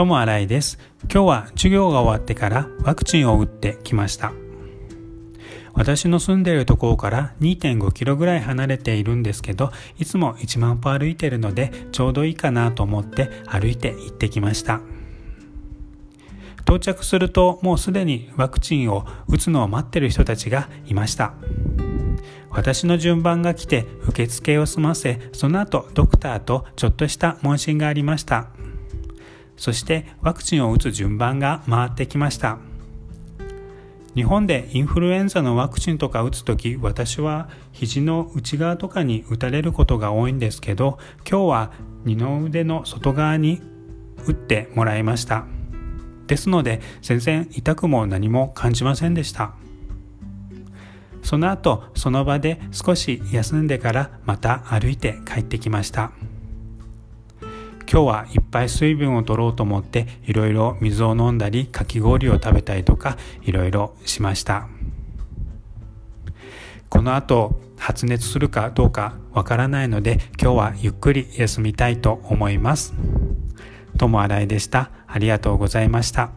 友新井です。今日は授業が終わってからワクチンを打ってきました。私の住んでいるところから2.5キロぐらい離れているんですけどいつも1万歩歩いてるのでちょうどいいかなと思って歩いて行ってきました。到着するともうすでにワクチンを打つのを待ってる人たちがいました。私の順番が来て受付を済ませその後ドクターとちょっとした問診がありました。そしてワクチンを打つ順番が回ってきました。日本でインフルエンザのワクチンとか打つ時私は肘の内側とかに打たれることが多いんですけど今日は二の腕の外側に打ってもらいました。ですので全然痛くも何も感じませんでした。その後その場で少し休んでからまた歩いて帰ってきました。今日はいっぱい水分を取ろうと思っていろいろ水を飲んだりかき氷を食べたりとかいろいろしましたこの後発熱するかどうかわからないので今日はゆっくり休みたいと思います。友新井でした。ありがとうございました。